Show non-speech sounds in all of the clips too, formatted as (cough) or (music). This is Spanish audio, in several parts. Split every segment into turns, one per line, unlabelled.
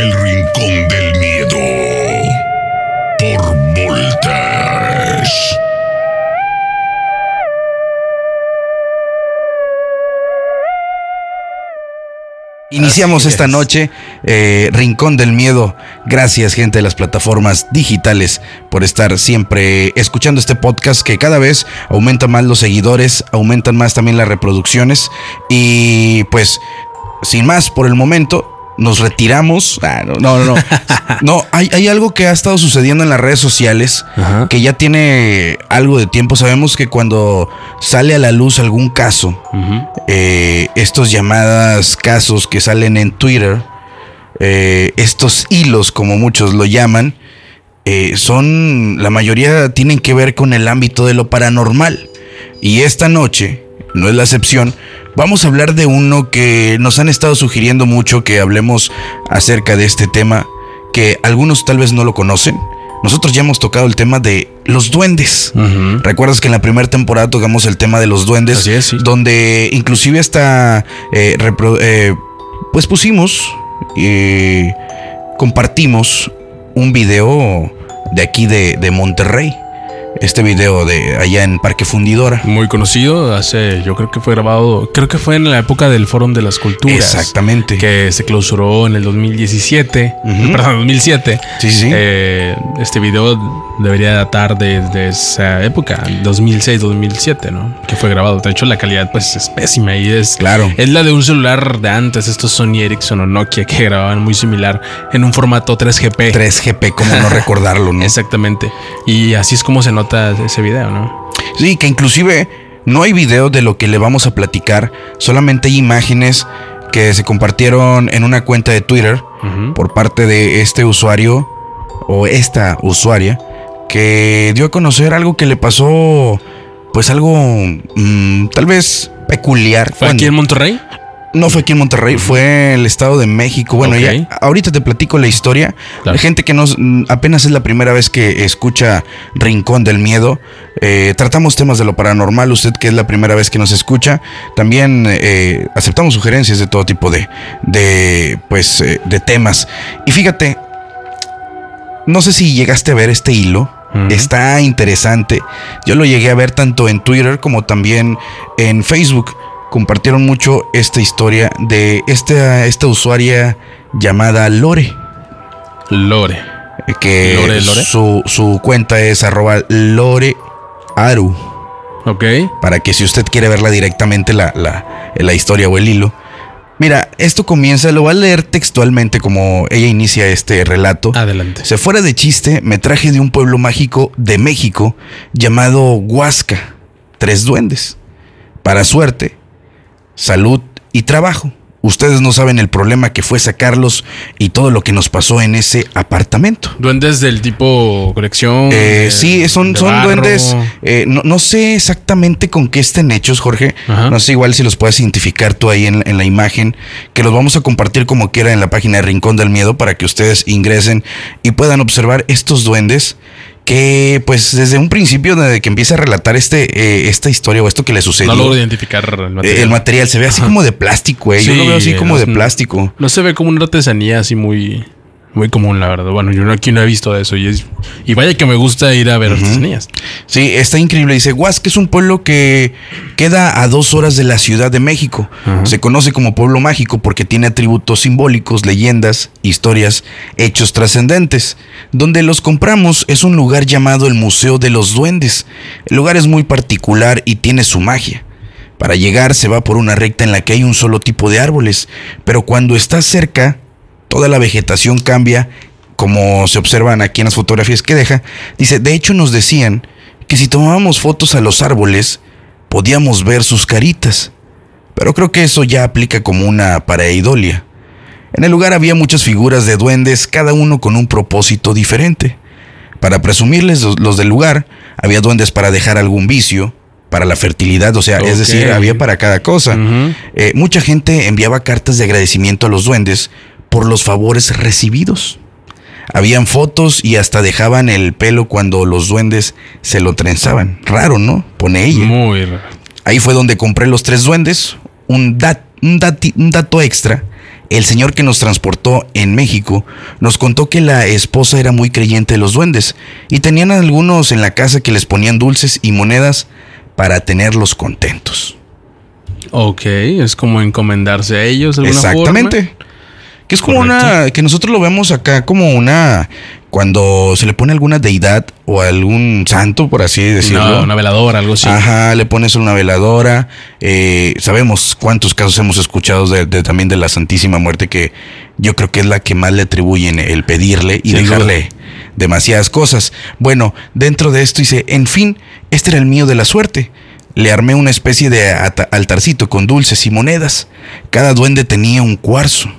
El Rincón del Miedo. Por Voltage.
Iniciamos esta
es.
noche eh, Rincón del Miedo. Gracias gente de las plataformas digitales por estar siempre escuchando este podcast que cada vez aumenta más los seguidores, aumentan más también las reproducciones y pues sin más por el momento nos retiramos. Ah, no, no, no. No, (laughs) No, hay, hay algo que ha estado sucediendo en las redes sociales
Ajá.
que ya tiene algo de tiempo. Sabemos que cuando sale a la luz algún caso, eh, estos llamadas casos que salen en Twitter, eh, estos hilos como muchos lo llaman, eh, son, la mayoría tienen que ver con el ámbito de lo paranormal. Y esta noche, no es la excepción, vamos a hablar de uno que nos han estado sugiriendo mucho que hablemos acerca de este tema, que algunos tal vez no lo conocen. Nosotros ya hemos tocado el tema de los duendes. ¿Recuerdas que en la primera temporada tocamos el tema de los duendes?
Así es, sí.
Donde inclusive hasta eh, eh, pues pusimos eh, compartimos un video de aquí de, de Monterrey. Este video de allá en Parque Fundidora.
Muy conocido, hace, yo creo que fue grabado, creo que fue en la época del Fórum de las Culturas.
Exactamente.
Que se clausuró en el 2017,
Ujú. (laughs)
perdón, 2007.
Sí, sí.
Eh, este video debería datar desde esa época, 2006-2007, ¿no? Que fue grabado. De hecho, la calidad pues es pésima y es,
Claro.
es la de un celular de antes, estos Sony Ericsson o Nokia que (laughs) grababan muy similar en un formato 3GP.
3GP, como no recordarlo, ¿no? (laughs)
Exactamente. Y así es como se nota ese video, ¿no?
Sí, que inclusive no hay video de lo que le vamos a platicar, solamente hay imágenes que se compartieron en una cuenta de Twitter por parte de este usuario o esta usuaria que dio a conocer algo que le pasó, pues algo mm, tal vez peculiar.
¿Fue aquí en Monterrey?
no fue aquí en Monterrey, fue el Estado de México. Bueno, ya ahorita te platico la historia.
Claro.
Hay gente que nos mm, apenas es la primera vez que escucha Rincón del Miedo. Eh, tratamos temas de lo paranormal. Usted que es la primera vez que nos escucha, también eh, aceptamos sugerencias de todo tipo de, de pues, eh, de temas. Y fíjate, no sé si llegaste a ver este hilo. Está interesante. Yo lo llegué a ver tanto en Twitter como también en Facebook. Compartieron mucho esta historia de esta, esta usuaria llamada Lore.
Lore.
eh, Que
¿Lore, Lore?
Su, su cuenta es arroba Lore Aru.
Ok.
Para que si usted quiere verla directamente la, la, la historia o el hilo. Mira, esto comienza, lo voy a leer textualmente como ella inicia este relato.
Adelante.
Se fuera de chiste, me traje de un pueblo mágico de México llamado Huasca. Tres duendes. Para suerte, salud y trabajo. Ustedes no saben el problema que fue sacarlos y todo lo que nos pasó en ese apartamento.
Duendes del tipo colección.
Eh,
de-
sí, son, son
barro.
duendes. eh, no, no sé exactamente con qué estén hechos, Jorge.
Ajá.
No sé igual si los puedes identificar tú ahí en, en la imagen, que los vamos a compartir como quiera en la página de Rincón del Miedo para que ustedes ingresen y puedan observar estos duendes que pues desde un principio, desde que empieza a relatar este, eh, esta historia o esto que le sucedió,
No logro identificar el
eh,
material.
el material se ve así como de plástico, eh. Yo lo veo así como de plástico.
No se ve como una artesanía así muy, muy común, la verdad. Bueno, yo no- aquí no he visto eso. Y, es, y vaya que me gusta ir a ver artesanías.
Sí, está increíble. Dice, Huasca es un pueblo que queda a dos horas de la Ciudad de México. Se conoce como pueblo mágico porque tiene atributos simbólicos, leyendas, historias, hechos trascendentes. Donde los compramos es un lugar llamado el Museo de los Duendes. El lugar es muy particular y tiene su magia. Para llegar se va por una recta en la que hay un solo tipo de árboles, pero cuando estás cerca, toda la vegetación cambia, como se observan aquí en las fotografías que deja. Dice, de hecho nos decían que si tomábamos fotos a los árboles, podíamos ver sus caritas. Pero creo que eso ya aplica como una pareidolia. En el lugar había muchas figuras de duendes, cada uno con un propósito diferente. Para presumirles los, del lugar, había duendes para dejar algún vicio, para la fertilidad, o sea, es decir, había para cada cosa. Eh, mucha gente enviaba cartas de agradecimiento a los duendes por los favores recibidos. Habían fotos y hasta dejaban el pelo cuando los duendes se lo trenzaban. Raro, ¿no? Pone ella.
Muy raro.
Ahí fue donde compré los tres duendes, un, dat- un, dati- un dato extra. el señor que nos transportó en México nos contó que la esposa era muy creyente de los duendes y tenían algunos en la casa que les ponían dulces y monedas para tenerlos contentos.
Ok, es como encomendarse a ellos de alguna
Exactamente.
forma.
Que es como
Correcto.
una. que nosotros lo vemos acá como una. Cuando se le pone alguna deidad o algún santo, por así decirlo.
No, una veladora, algo así.
Ajá, le pones una veladora. eh, sabemos cuántos casos hemos escuchado de, de- también de la Santísima Muerte, que yo creo que es la que más le atribuyen el pedirle y dejarle demasiadas cosas. Bueno, dentro de esto dice, en fin, este era el mío de la suerte. Le armé una especie de altarcito con dulces y monedas. Cada duende tenía un cuarzo.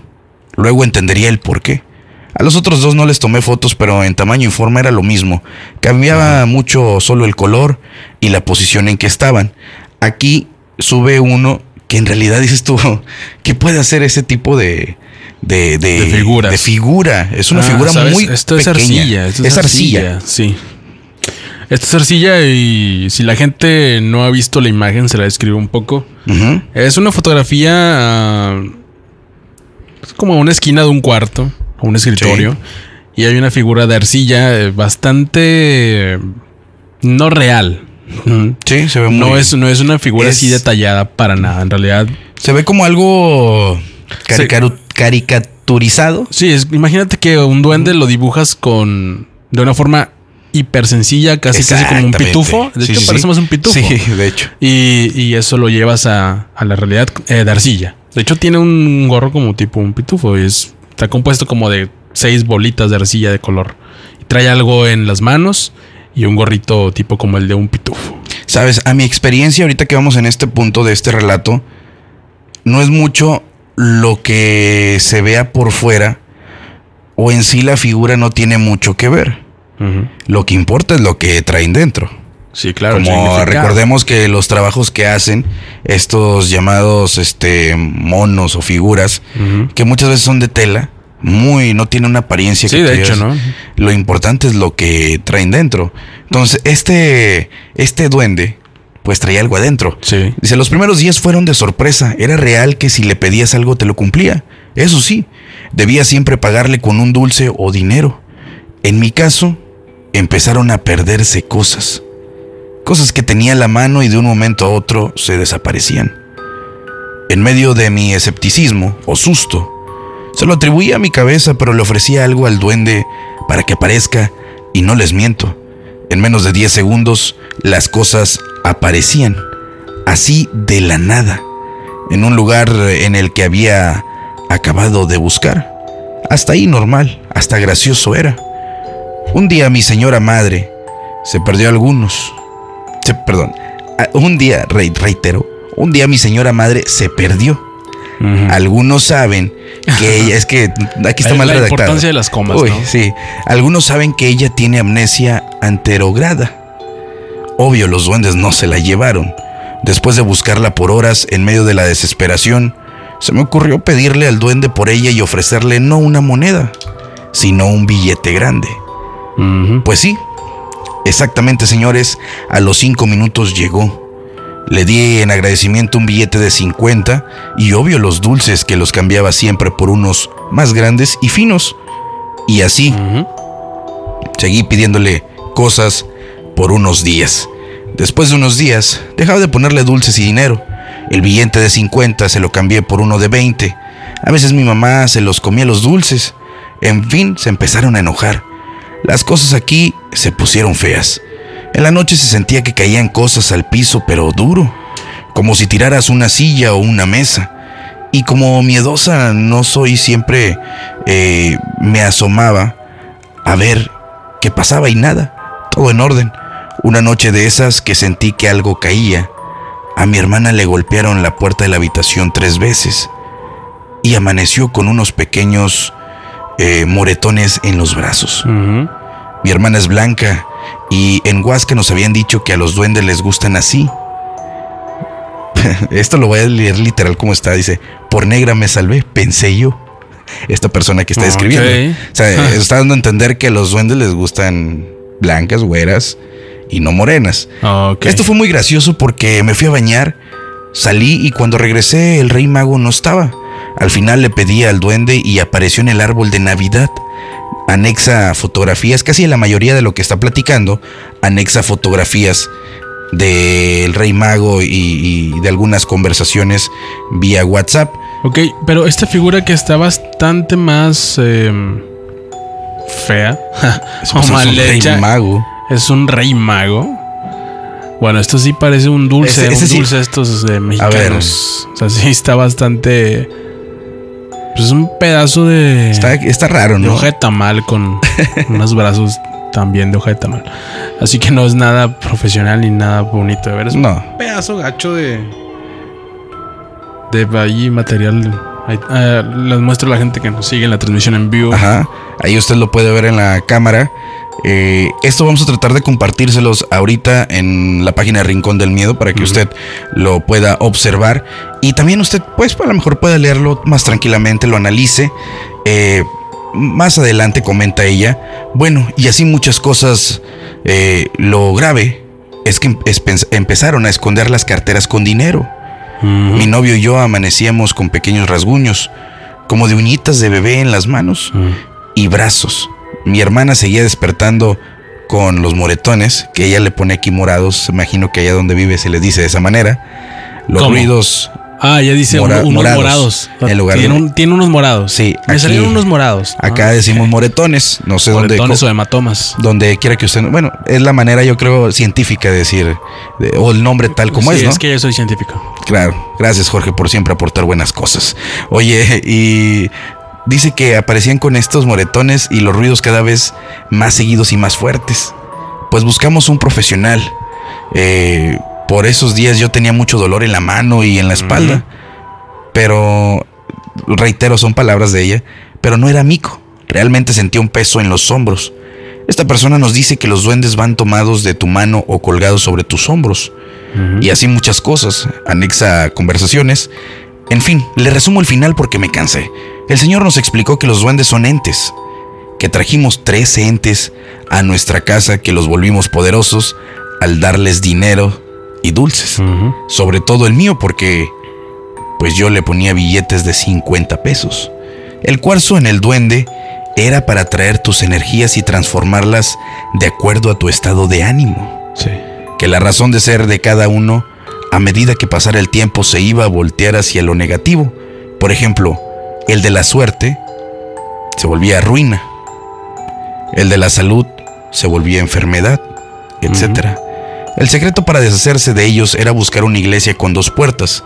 Luego entendería el por qué. A los otros dos no les tomé fotos, pero en tamaño y forma era lo mismo. Cambiaba mucho solo el color y la posición en que estaban. Aquí sube uno que en realidad dices tú, (laughs) ¿qué puede hacer ese tipo de, de, de,
De figuras.
de figura? Es una
Ah,
figura
¿sabes?
muy
Esto es
pequeña.
arcilla. Esto
es arcilla.
Sí. Esto es arcilla y si la gente no ha visto la imagen, se la describo un poco. Es una fotografía es como una esquina de un cuarto o un escritorio. Y hay una figura de arcilla eh, bastante no real.
Sí, se ve muy
No es, no es una figura
Es-
así detallada para nada. En realidad,
Se ve como algo caricaru- caricaturizado.
sí, es- imagínate que un duende lo dibujas con de una forma hiper sencilla, casi casi como un pitufo. De
Sí,
hecho,
sí,
parece
sí.
más un pitufo.
Sí, de hecho.
Y, y eso lo llevas a, a la realidad eh, de arcilla. De hecho, tiene un gorro como tipo un pitufo. Y es, está compuesto como de seis bolitas de arcilla de color. Y trae algo en las manos y un gorrito tipo como el de un pitufo.
Sabes, a mi experiencia, ahorita que vamos en este punto de este relato, no es mucho lo que se vea por fuera o en sí la figura no tiene mucho que ver. Lo que importa es lo que traen dentro.
Sí, claro.
Como recordemos que los trabajos que hacen estos llamados este monos o figuras, que muchas veces son de tela, muy no tiene una apariencia
Sí,
que
de hecho, ¿no?
Lo importante es lo que traen dentro. Entonces, este este duende pues traía algo adentro.
Sí.
Dice, los primeros días fueron de sorpresa. Era real que si le pedías algo te lo cumplía. Eso sí, debía siempre pagarle con un dulce o dinero. En mi caso, empezaron a perderse cosas. Cosas que tenía en la mano y de un momento a otro se desaparecían. En medio de mi escepticismo o susto, se lo atribuía a mi cabeza, pero le ofrecía algo al duende para que aparezca y no les miento. En menos de 10 segundos, las cosas aparecían, así de la nada, en un lugar en el que había acabado de buscar. Hasta ahí normal, hasta gracioso era. Un día mi señora madre se perdió algunos. Se, perdón, a- un día, re- reitero, un día mi señora madre se perdió. Algunos saben que (laughs) ella, es que aquí está mal
la
redactado.
importancia de las comas,
Uy,
¿no?
sí. Algunos saben que ella tiene amnesia anterograda. Obvio, los duendes no se la llevaron. Después de buscarla por horas en medio de la desesperación, se me ocurrió pedirle al duende por ella y ofrecerle no una moneda, sino un billete grande. Pues sí, exactamente señores, a los cinco minutos llegó. Le di en agradecimiento un billete de 50 y obvio los dulces que los cambiaba siempre por unos más grandes y finos. Y así seguí pidiéndole cosas por unos días. Después de unos días, dejaba de ponerle dulces y dinero. El billete de 50 se lo cambié por uno de 20. A veces mi mamá se los comía los dulces. En fin, se empezaron a enojar. Las cosas aquí se pusieron feas. En la noche se sentía que caían cosas al piso, pero duro, como si tiraras una silla o una mesa. Y como miedosa no soy siempre, eh, me asomaba a ver qué pasaba y nada, todo en orden. Una noche de esas que sentí que algo caía, a mi hermana le golpearon la puerta de la habitación tres veces y amaneció con unos pequeños eh, moretones en los brazos. Mi hermana es blanca y en Huasca nos habían dicho que a los duendes les gustan así. (laughs) Esto lo voy a leer literal como está. Dice, por negra me salvé, pensé yo. Esta persona que está escribiendo. O sea, (laughs) está dando a entender que a los duendes les gustan blancas, güeras y no morenas. Esto fue muy gracioso porque me fui a bañar, salí y cuando regresé el rey mago no estaba. Al final le pedí al duende y apareció en el árbol de Navidad. Anexa fotografías, casi la mayoría de lo que está platicando, anexa fotografías del Rey Mago y, y de algunas conversaciones vía WhatsApp.
Ok, pero esta figura que está bastante más em, fea (laughs)
Es,
o
pues, es un Rey Mago.
es un rey mago. Bueno, esto sí parece un dulce,
Ese- ese
un
sí.
dulce estos de mexicanos. O sea, sí está bastante. Pues es un pedazo de.
Está, está raro,
de
¿no?
hoja de tamal con (laughs) unos brazos también de hoja de tamal. Así que no es nada profesional ni nada bonito de ver. Es un
No.
pedazo gacho de. De ahí material. Ahí, ah, les muestro a la gente que nos sigue en la transmisión en vivo.
Ajá. Ahí usted lo puede ver en la cámara. Eh, esto vamos a tratar de compartírselos ahorita en la página Rincón del Miedo para que usted lo pueda observar. Y también usted, pues, a lo mejor pueda leerlo más tranquilamente, lo analice. Eh, más adelante comenta ella. Bueno, y así muchas cosas. eh, lo grave es que empe- empezaron a esconder las carteras con dinero. Mi novio y yo amanecíamos con pequeños rasguños, como de uñitas de bebé en las manos y brazos. Mi hermana seguía despertando con los moretones, que ella le pone aquí morados. Imagino que allá donde vive se les dice de esa manera. Los
¿Cómo?
ruidos.
Ah, ya dice
Mora-
unos
morados,
morados.
en lugar de-
tiene, un- tiene unos morados.
Sí,
Me
aquí-
salieron unos morados.
Acá
Ah,
decimos moretones. No sé dónde.
moretones o hematomas.
Donde quiera que usted. Bueno, es la manera, yo creo, científica de decir. de- o el nombre tal como
Sí,
es, ¿no?
Es que yo soy científico.
Claro, gracias Jorge por siempre aportar buenas cosas. Oye, y dice que aparecían con estos moretones y los ruidos cada vez más seguidos y más fuertes. Pues buscamos un profesional. Eh, por esos días yo tenía mucho dolor en la mano y en la espalda. Pero, reitero, son palabras de ella, pero no era mico. Realmente sentía un peso en los hombros. Esta persona nos dice que los duendes van tomados de tu mano o colgados sobre tus hombros y así muchas cosas, anexa conversaciones. En fin, le resumo el final porque me cansé. El señor nos explicó que los duendes son entes, que trajimos tres entes a nuestra casa que los volvimos poderosos al darles dinero y dulces. Sobre todo el mío porque pues yo le ponía billetes de 50 pesos. El cuarzo en el duende era para traer tus energías y transformarlas de acuerdo a tu estado de ánimo
Sí.
que la razón de ser de cada uno, a medida que pasara el tiempo, se iba a voltear hacia lo negativo. Por ejemplo, el de la suerte se volvía ruina, el de la salud se volvía enfermedad, etc. El secreto para deshacerse de ellos era buscar una iglesia con dos puertas,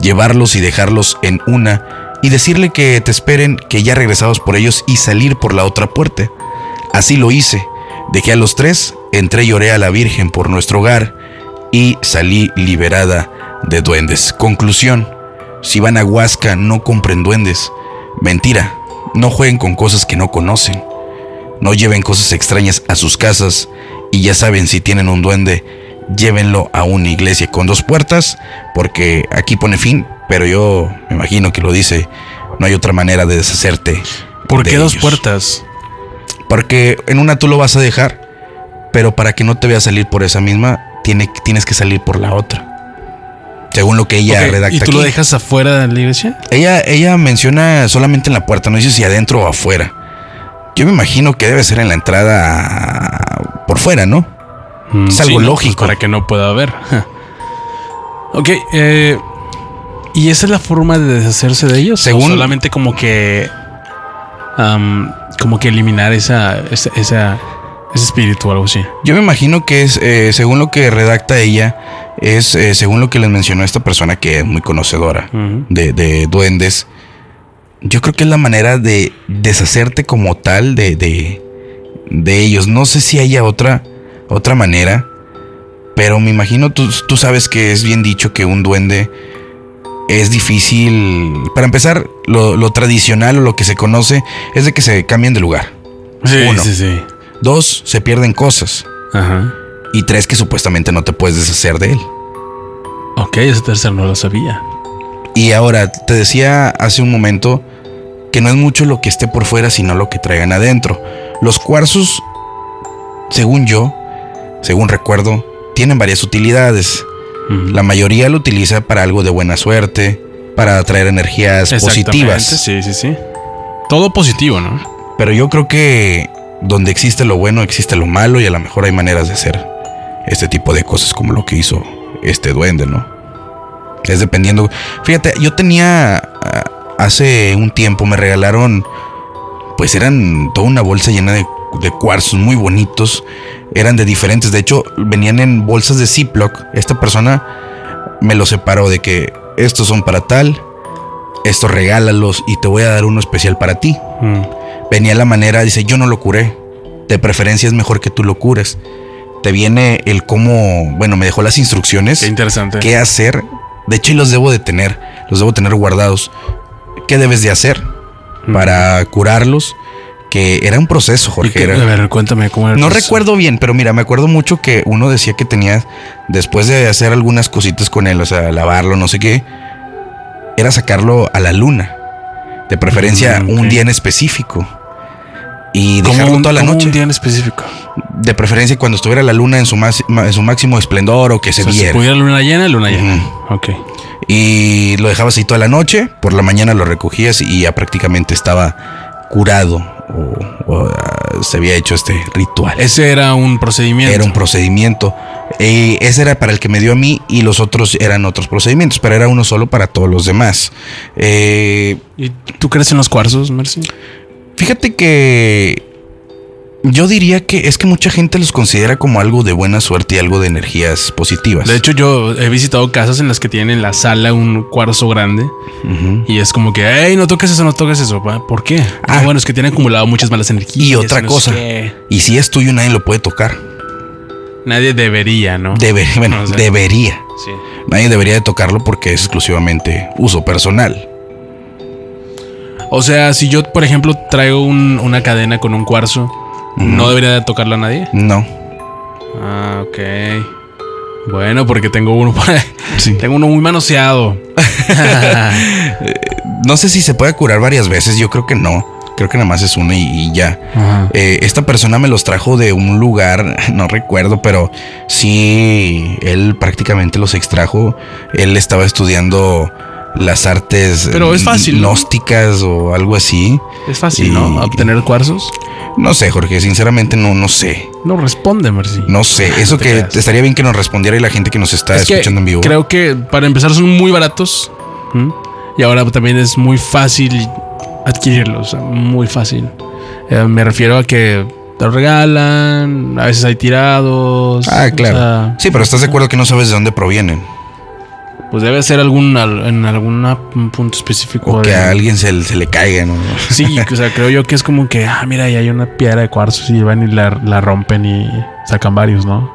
llevarlos y dejarlos en una y decirle que te esperen que ya regresados por ellos y salir por la otra puerta. Así lo hice. Dejé a los tres, entré y oré a la Virgen por nuestro hogar y salí liberada de duendes. Conclusión, si van a Huasca no compren duendes. Mentira, no jueguen con cosas que no conocen. No lleven cosas extrañas a sus casas y ya saben si tienen un duende, llévenlo a una iglesia con dos puertas porque aquí pone fin, pero yo me imagino que lo dice, no hay otra manera de deshacerte.
¿Por
de
qué dos puertas?
Porque en una tú lo vas a dejar, pero para que no te veas salir por esa misma, tiene, tienes que salir por la otra. Según lo que ella redacta
¿Y tú
aquí.
lo dejas afuera de la iglesia?
Ella, ella menciona solamente en la puerta, no dice si adentro o afuera. Yo me imagino que debe ser en la entrada por fuera, ¿no?
Mm,
Es algo
¿no?
lógico.
Pues para que no pueda ver. (laughs) ok, eh, ¿y esa es la forma de deshacerse de ellos?
Según-
¿O solamente como que. como que eliminar esa, esa, esa- ese espíritu o algo así.
Yo me imagino que es, eh, según lo que redacta ella, es eh, según lo que les mencionó esta persona que es muy conocedora de, de duendes. Yo creo que es la manera de deshacerte como tal de, de, de ellos. No sé si haya otra, otra manera, pero me imagino, tú, tú sabes que es bien dicho que un duende es difícil. Para empezar, lo, lo tradicional o lo que se conoce es de que se cambien de lugar.
Sí,
Uno.
sí, sí.
Dos, se pierden cosas.
Ajá.
Y tres, que supuestamente no te puedes deshacer de él.
Ok, ese tercero no lo sabía.
Y ahora, te decía hace un momento que no es mucho lo que esté por fuera, sino lo que traigan adentro. Los cuarzos, según yo, según recuerdo, tienen varias utilidades. La mayoría lo utiliza para algo de buena suerte, para atraer energías
Exactamente,
positivas.
Sí, sí, sí. Todo positivo, ¿no?
Pero yo creo que donde existe lo bueno, existe lo malo y a lo mejor hay maneras de hacer este tipo de cosas como lo que hizo este duende, ¿no? Es dependiendo. Fíjate, yo tenía ah, hace un tiempo me regalaron, pues eran toda una bolsa llena de, de cuarzos muy bonitos. Eran de diferentes, de hecho venían en bolsas de Ziploc. Esta persona me lo separó de que estos son para tal, estos regálalos y te voy a dar uno especial para ti
Mm.
venía la manera, dice, yo no lo curé. De preferencia es mejor que tú lo cures. Te viene el cómo, bueno, me dejó las instrucciones,
Qué interesante.
qué hacer. De hecho, y los debo de tener, los debo tener guardados. ¿Qué debes de hacer para curarlos? Que era un proceso,
¿Y
Jorge.
qué- a ver, cuéntame cómo era. el
no
proceso.
recuerdo bien, pero mira, me acuerdo mucho que uno decía que tenía, después de hacer algunas cositas con él, o sea, lavarlo, no sé qué, era sacarlo a la luna. De preferencia
Mm,
un día en específico. Y
¿Cómo
dejarlo toda la noche.
un día en específico.
De preferencia cuando estuviera la luna en su, más- en su máximo esplendor o que se
O sea, si
viera.
pudiera luna llena, luna llena. Ok.
Y lo dejabas ahí toda la noche, por la mañana lo recogías y ya prácticamente estaba curado o, o, ah, se había hecho este ritual.
Ese era un procedimiento.
Era un procedimiento. Eh, ese era para el que me dio a mí y los otros eran otros procedimientos, pero era uno solo para todos los demás. Eh,
¿Y tú crees en los cuarzos, Mercy?
Fíjate que yo diría que es que mucha gente los considera como algo de buena suerte y algo de energías positivas.
De hecho, yo he visitado casas en las que tienen en la sala un cuarzo grande y es como que, hey, no toques eso, no toques eso. Pa, ¿Por qué? Ah,
Ah.
bueno, es que tiene acumulado muchas malas energías.
Y otra
no
cosa. Y si es tuyo, nadie lo puede tocar.
Nadie debería, ¿no?
Debe, bueno, (laughs)
O sea,
debería.
Sí.
Nadie debería de tocarlo porque es exclusivamente uso personal.
O sea, si yo, por ejemplo, traigo un- una cadena con un cuarzo, ¿no debería de tocarla a nadie?
No.
Ah, ok. Bueno, porque tengo uno.
Sí.
Tengo uno muy manoseado. (laughs)
No sé si se puede curar varias veces. Yo creo que no. Creo que nada más es uno y, y ya. Eh, esta persona me los trajo de un lugar, (laughs) no recuerdo, pero sí, él prácticamente los extrajo. Él estaba estudiando las artes
Pero es fácil, ¿no?
gnósticas o algo así.
Es fácil,
Y-
¿no? Obtener cuarzos.
No sé, Jorge, sinceramente no, no sé.
No responde, Mercy.
No sé. Eso
te
que
creas.
estaría bien que nos respondiera y la gente que nos está
Es
escuchando en vivo.
Creo que para empezar son muy baratos. Y ahora también es muy fácil adquirirlos. Muy fácil. Eh, me refiero a que te lo regalan. A veces hay tirados.
Ah,
o
claro.
sea,
sí, pero estás de acuerdo que no sabes de dónde provienen.
Pues debe ser algún al- en algún punto específico.
O que
de-
a alguien se, se le caiga, ¿no?
Sí, o sea, creo yo que es como que, ah, mira, ahí hay una piedra de cuarzo y van y la, la rompen y sacan varios, ¿no?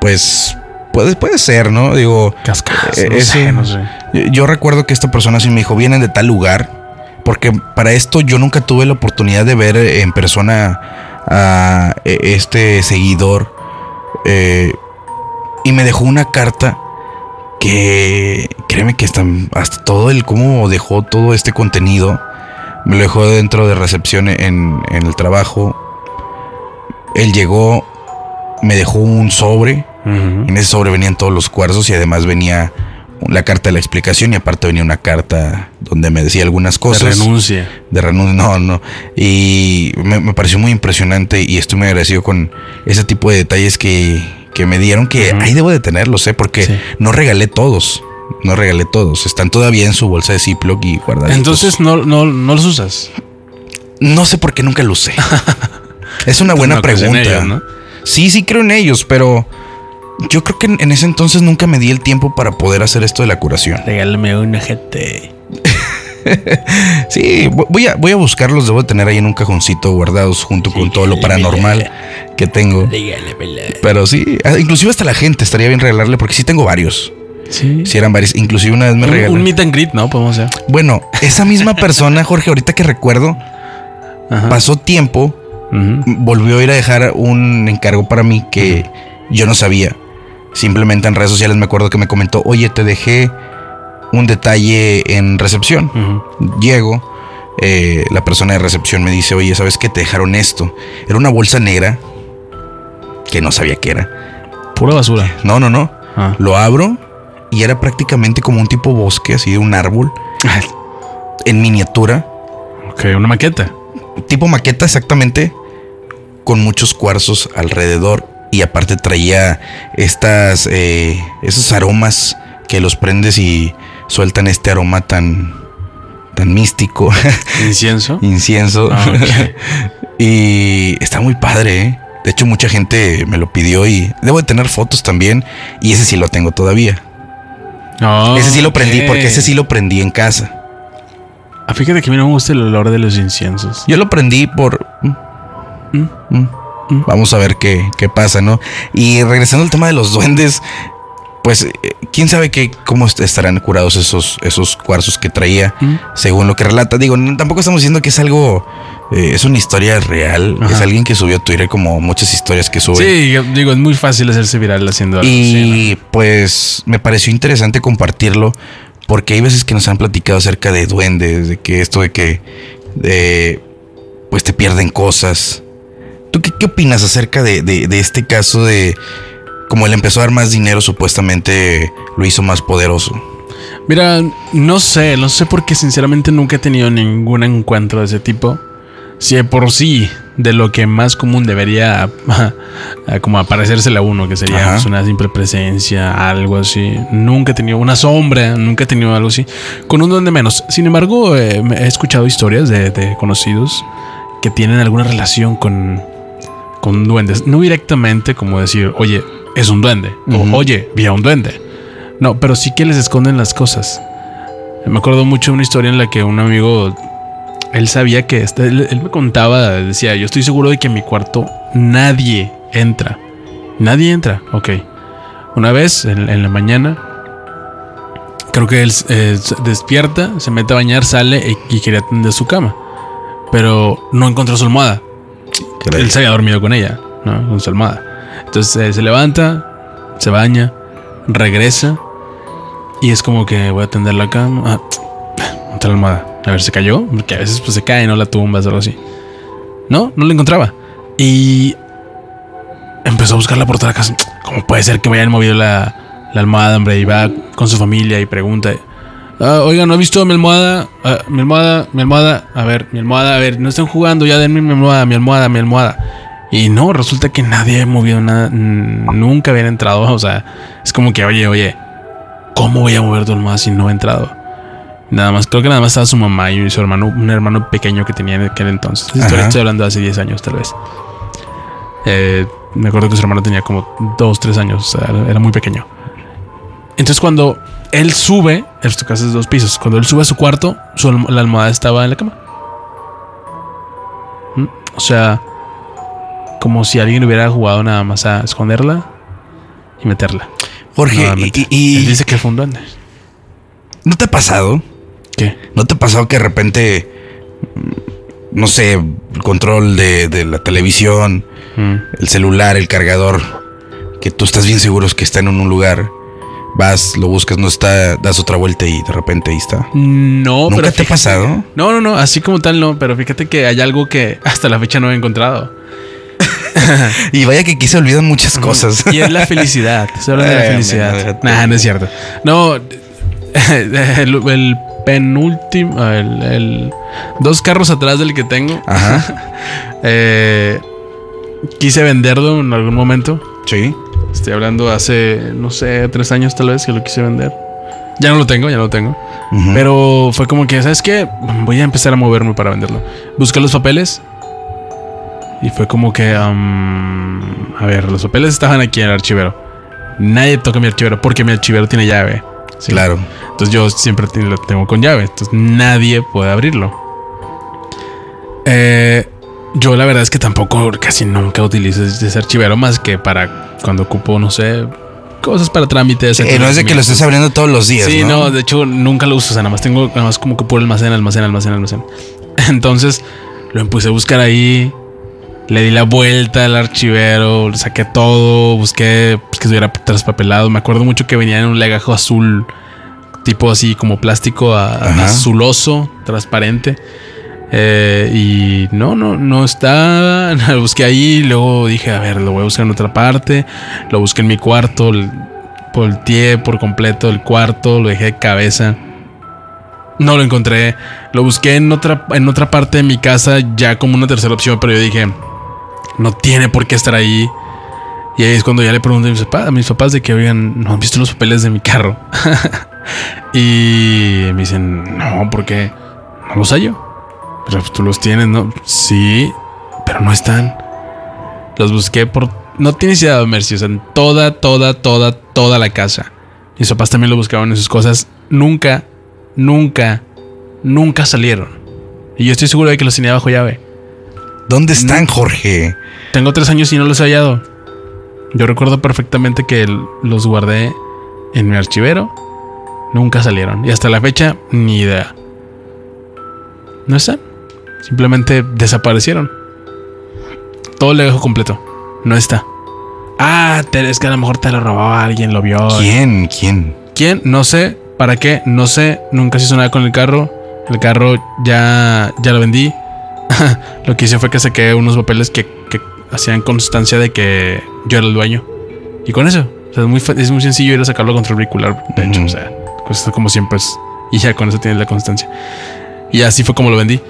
Pues puede, puede ser, ¿no? Digo,
Cascadas.
Eh,
no
ese-
sé, no sé.
yo, yo recuerdo que esta persona sí me dijo, vienen de tal lugar. Porque para esto yo nunca tuve la oportunidad de ver en persona a eh, este seguidor. eh, y me dejó una carta que créeme que hasta, hasta todo el cómo dejó todo este contenido. Me lo dejó dentro de recepción en, en el trabajo. Él llegó, me dejó un sobre.
Ujú.
En ese sobre venían todos los cuarzos y además venía la carta de la explicación y aparte venía una carta donde me decía algunas
De
cosas.
renuncia.
De renuncia. No, no. Y me, me pareció muy impresionante y estoy muy agradecido con ese tipo de detalles que, que me dieron que ahí debo de tenerlos, ¿eh? Porque
Sí.
no regalé todos. No regalé todos. Están todavía en su bolsa de Ziploc y guardaditos.
Entonces no, no, no los usas.
no sé por qué nunca lo usé. (laughs) es una buena
No crees en
pregunta.
ellos, ¿no?
Sí, sí creo en ellos, pero yo creo que en, en ese entonces nunca me di el tiempo para poder hacer esto de la curación.
Regálame una gente. (laughs)
Sí, vo- voy a, voy a buscarlos, debo de tener ahí en un cajoncito guardados junto con todo lo paranormal que tengo. Pero sí, ah, inclusive hasta la gente estaría bien regalarle porque sí tengo varios.
Sí.
Sí eran varios, inclusive una vez me regaló.
un meet and greet, ¿no? Podemos hacer.
Bueno, esa misma persona, (laughs) Jorge, ahorita que recuerdo,
Ajá.
pasó tiempo, volvió a ir a dejar un encargo para mí que yo no sabía. Simplemente en redes sociales me acuerdo que me comentó, oye, te dejé un detalle en recepción. Llego, eh, la persona de recepción me dice, oye, ¿sabes qué? Te dejaron esto. Era una bolsa negra que no sabía qué era.
Pura basura.
No, no, no.
Ah.
Lo abro y era prácticamente como un tipo bosque, así de un árbol, en miniatura.
ok, una maqueta.
Tipo maqueta exactamente, con muchos cuarzos alrededor. Y aparte traía estas, eh, esos aromas que los prendes y sueltan este aroma tan, tan místico. (laughs)
Incienso.
Incienso.
Ah, (laughs)
y está muy padre, ¿eh? De hecho, mucha gente me lo pidió y debo de tener fotos también. Y ese sí lo tengo todavía.
Oh,
ese sí lo prendí porque ese sí lo prendí en casa.
Ah, fíjate que a mí no me gusta el olor de los inciensos.
Yo lo prendí por...
Mm.
Mm. Vamos a ver qué, qué pasa, ¿no? Y regresando al tema de los duendes, pues eh, quién sabe qué, cómo est- estarán curados esos, esos cuarzos que traía,
Mm.
según lo que relata. Digo, tampoco estamos diciendo que es algo, eh, es una historia real.
Ajá.
Es alguien que subió a Twitter como muchas historias que sube.
Sí, digo, es muy fácil hacerse viral haciendo algo.
Y
así,
pues me pareció interesante compartirlo porque hay veces que nos han platicado acerca de duendes, de que esto de que de, pues te pierden cosas. ¿Tú qué, qué opinas acerca de, de- de este caso de como él empezó a dar más dinero supuestamente lo hizo más poderoso?
Mira, no sé, no sé porque sinceramente nunca he tenido ningún encuentro de ese tipo. Si de por sí, de lo que más común debería (laughs) como aparecérsele a uno, que sería pues, una simple presencia, algo así. Nunca he tenido una sombra, nunca he tenido algo así. Con un duende menos. Sin embargo, eh, he escuchado historias de, de conocidos que tienen alguna relación con, con duendes. No directamente como decir, oye, es un duende. O oye, vi a un duende. No, pero sí que les esconden las cosas. Me acuerdo mucho de una historia en la que un amigo, él sabía que, este- él, él me contaba, decía, yo estoy seguro de que en mi cuarto nadie entra. Nadie entra, ok. Una vez, en, en la mañana, creo que él eh, despierta, se mete a bañar, sale y, y quería atender su cama. Pero no encontró su almohada. Él se había dormido con ella, ¿no? Con su almohada. Entonces eh, se levanta, se baña, regresa y es como que voy a tender la cama. Ah, (tsk) otra almohada. A ver, se cayó, porque a veces pues se cae, no la tumbas o algo así. No, no la encontraba. Y empezó a buscarla por toda la casa. (tsk) ¿Cómo puede ser que me hayan movido la, la almohada, hombre? Y va con su familia y pregunta. "Ah, oiga, ¿no ha visto mi almohada? Ah, mi almohada, mi almohada. A ver, mi almohada, a ver, no están jugando, ya denme mi almohada, mi almohada, mi almohada. Y no, resulta que nadie ha movido nada, nunca habían entrado. O sea, es como que, oye, oye, ¿cómo voy a mover tu almohada si no he entrado? Nada más, creo que nada más estaba su mamá y su hermano, un hermano pequeño que tenía en aquel entonces. Esta historia
Ajá.
estoy hablando de hace 10 años, tal vez. Eh, me acuerdo que su hermano tenía como 2, 3 años, o sea, era- muy pequeño. Entonces, cuando él sube, su casa es dos pisos, cuando él sube a su cuarto, su la almohada estaba en la cama. ¿Mm? O sea, como si alguien hubiera jugado nada más a esconderla y meterla.
Jorge, y, y-
Él dice que fue un duende.
¿no te ha pasado?
¿Qué?
¿No te ha pasado que de repente, no sé, el control de, de la televisión,
Mm.
el celular, el cargador, que tú estás bien seguro que está en un lugar, vas, lo buscas, no está, das otra vuelta y de repente ahí está?
No,
¿Nunca
pero
te ha pasado?
No, no, no, así como tal no, pero fíjate que hay algo que hasta la fecha no he encontrado. (laughs)
Y vaya que aquí se olvidan muchas cosas.
Y es la felicidad. Se habla de la (laughs) felicidad. Nah, no es cierto. No, (laughs) el, el penúltimo, el, el- dos carros atrás del que tengo,
Ajá.
eh, quise venderlo en algún momento.
Sí.
Estoy hablando hace, no sé, tres años tal vez que lo quise vender. Ya no lo tengo, ya no lo tengo. Pero fue como que, ¿sabes qué? Voy a empezar a moverme para venderlo. Busqué los papeles. Y fue como que, a ver, los papeles estaban aquí en el archivero. Nadie toca mi archivero porque mi archivero tiene llave. ¿sí?
Claro.
Entonces yo siempre lo tengo con llave. Entonces nadie puede abrirlo. Eh, yo la verdad es que tampoco casi nunca utilizo ese archivero más que para cuando ocupo, no sé, cosas para trámites.
Eh, no es de que lo estés abriendo todos los días.
Sí,
¿no?
no, de hecho nunca lo uso. O sea, nada más tengo nada más como que puro almacén, almacén, almacén, almacén. (laughs) Entonces lo empecé a buscar ahí. Le di la vuelta al archivero, le saqué todo, busqué pues, que estuviera traspapelado. Me acuerdo mucho que venía en un legajo azul, tipo así como plástico a- azuloso, transparente. Eh, y no, no, no está. (laughs) Lo busqué ahí, luego dije, a ver, lo voy a buscar en otra parte. Lo busqué en mi cuarto. volteé por completo el cuarto, lo dejé de cabeza. No lo encontré. Lo busqué en otra, en otra parte de mi casa ya como una tercera opción, pero yo dije, no tiene por qué estar ahí. Y ahí es cuando ya le pregunté a mis papás, a mis papás de que, oigan, ¿no han visto los papeles de mi carro? (laughs) y me dicen, no, porque no los hallo. Pero pues, tú los tienes, ¿no? Sí, pero no están. Los busqué por... No tienes idea, Mercy, o sea, en toda, toda, toda, toda la casa. Mis papás también lo buscaban en sus cosas. Nunca, nunca, nunca salieron. Y yo estoy seguro de que los tenía bajo llave.
¿Dónde están, Jorge?
Tengo tres años y no los he hallado. Yo recuerdo perfectamente que el- los guardé en mi archivero. Nunca salieron. Y hasta la fecha, ni idea. No están. Simplemente desaparecieron. Todo le dejo completo. No está. Ah, es que a lo mejor te lo robó alguien, lo vio.
¿Quién? ¿Quién?
¿Quién? No sé. ¿Para qué? No sé. Nunca se hizo nada con el carro. El carro ya, ya lo vendí. (laughs) lo que hice fue que saqué unos papeles que, que hacían constancia de que yo era el dueño. Y con eso. O sea, es muy, es muy sencillo ir a sacarlo contra el vehicular. De hecho,
Ujú.
o sea, como siempre es. Y ya con eso tienes la constancia. Y así fue como lo vendí.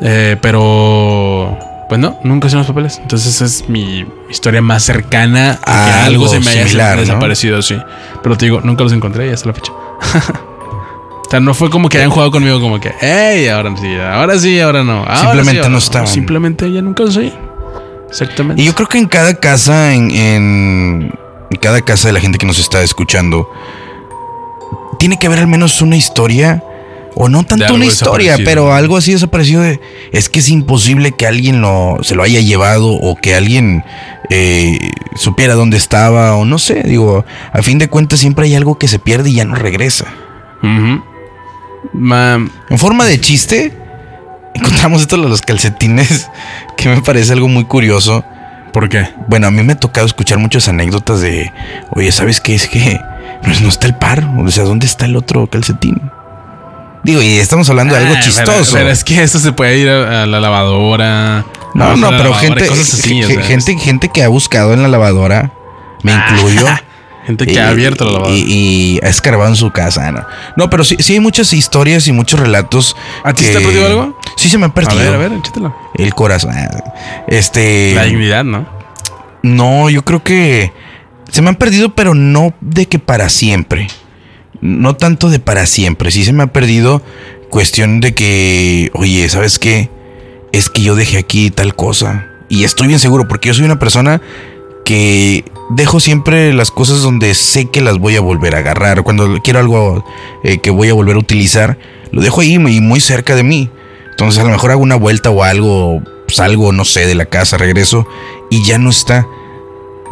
Eh, pero. Pues no, nunca hicieron los papeles. Entonces esa es mi historia más cercana a que algo, se me haya
similar, ¿no?
desaparecido, sí. Pero te digo, nunca los encontré y hasta la fecha. (laughs) o sea, no fue como que hayan jugado conmigo como que, hey, ahora sí, ahora sí, ahora no. ahora
Simplemente
sí, ahora
no estaban.
Simplemente ya nunca oí. Exactamente.
Y yo creo que en cada casa, en, en- en cada casa de la gente que nos está escuchando, tiene que haber al menos una historia. O no tanto una historia, pero algo así desaparecido de. Es que es imposible que alguien lo, se lo haya llevado o que alguien eh, supiera dónde estaba o no sé. Digo, a fin de cuentas siempre hay algo que se pierde y ya no regresa.
Ma-
En forma de chiste, encontramos esto de los calcetines, que me parece algo muy curioso.
¿Por qué?
Bueno, a mí me ha tocado escuchar muchas anécdotas de, oye, ¿sabes qué? Es que no, no está el par. O sea, ¿dónde está el otro calcetín? Digo, y estamos hablando de algo
Ah,
chistoso.
Pero, pero es que eso se puede ir a, a la lavadora.
no, no,
la
pero gente,
así,
gente, gente que ha buscado en la lavadora, me incluyo.
Gente que
y-
ha abierto la lavadora.
Y, y ha escarbado en su casa. No, no pero sí, sí hay muchas historias y muchos relatos.
¿A ti se te ha perdido algo?
Sí, se me ha
a
perdido.
ver, a ver, échatelo.
El corazón. Este.
La dignidad, ¿no?
No, yo creo que se me han perdido, pero no de que para siempre. No tanto de para siempre. Sí se me ha perdido cuestión de que, oye, ¿sabes qué? Es que yo dejé aquí tal cosa. Y estoy bien seguro porque yo soy una persona que dejo siempre las cosas donde sé que las voy a volver a agarrar. Cuando quiero algo eh, que voy a volver a utilizar, lo dejo ahí muy, muy cerca de mí. Entonces a lo mejor hago una vuelta o algo, salgo, no sé, de la casa, regreso y ya no está.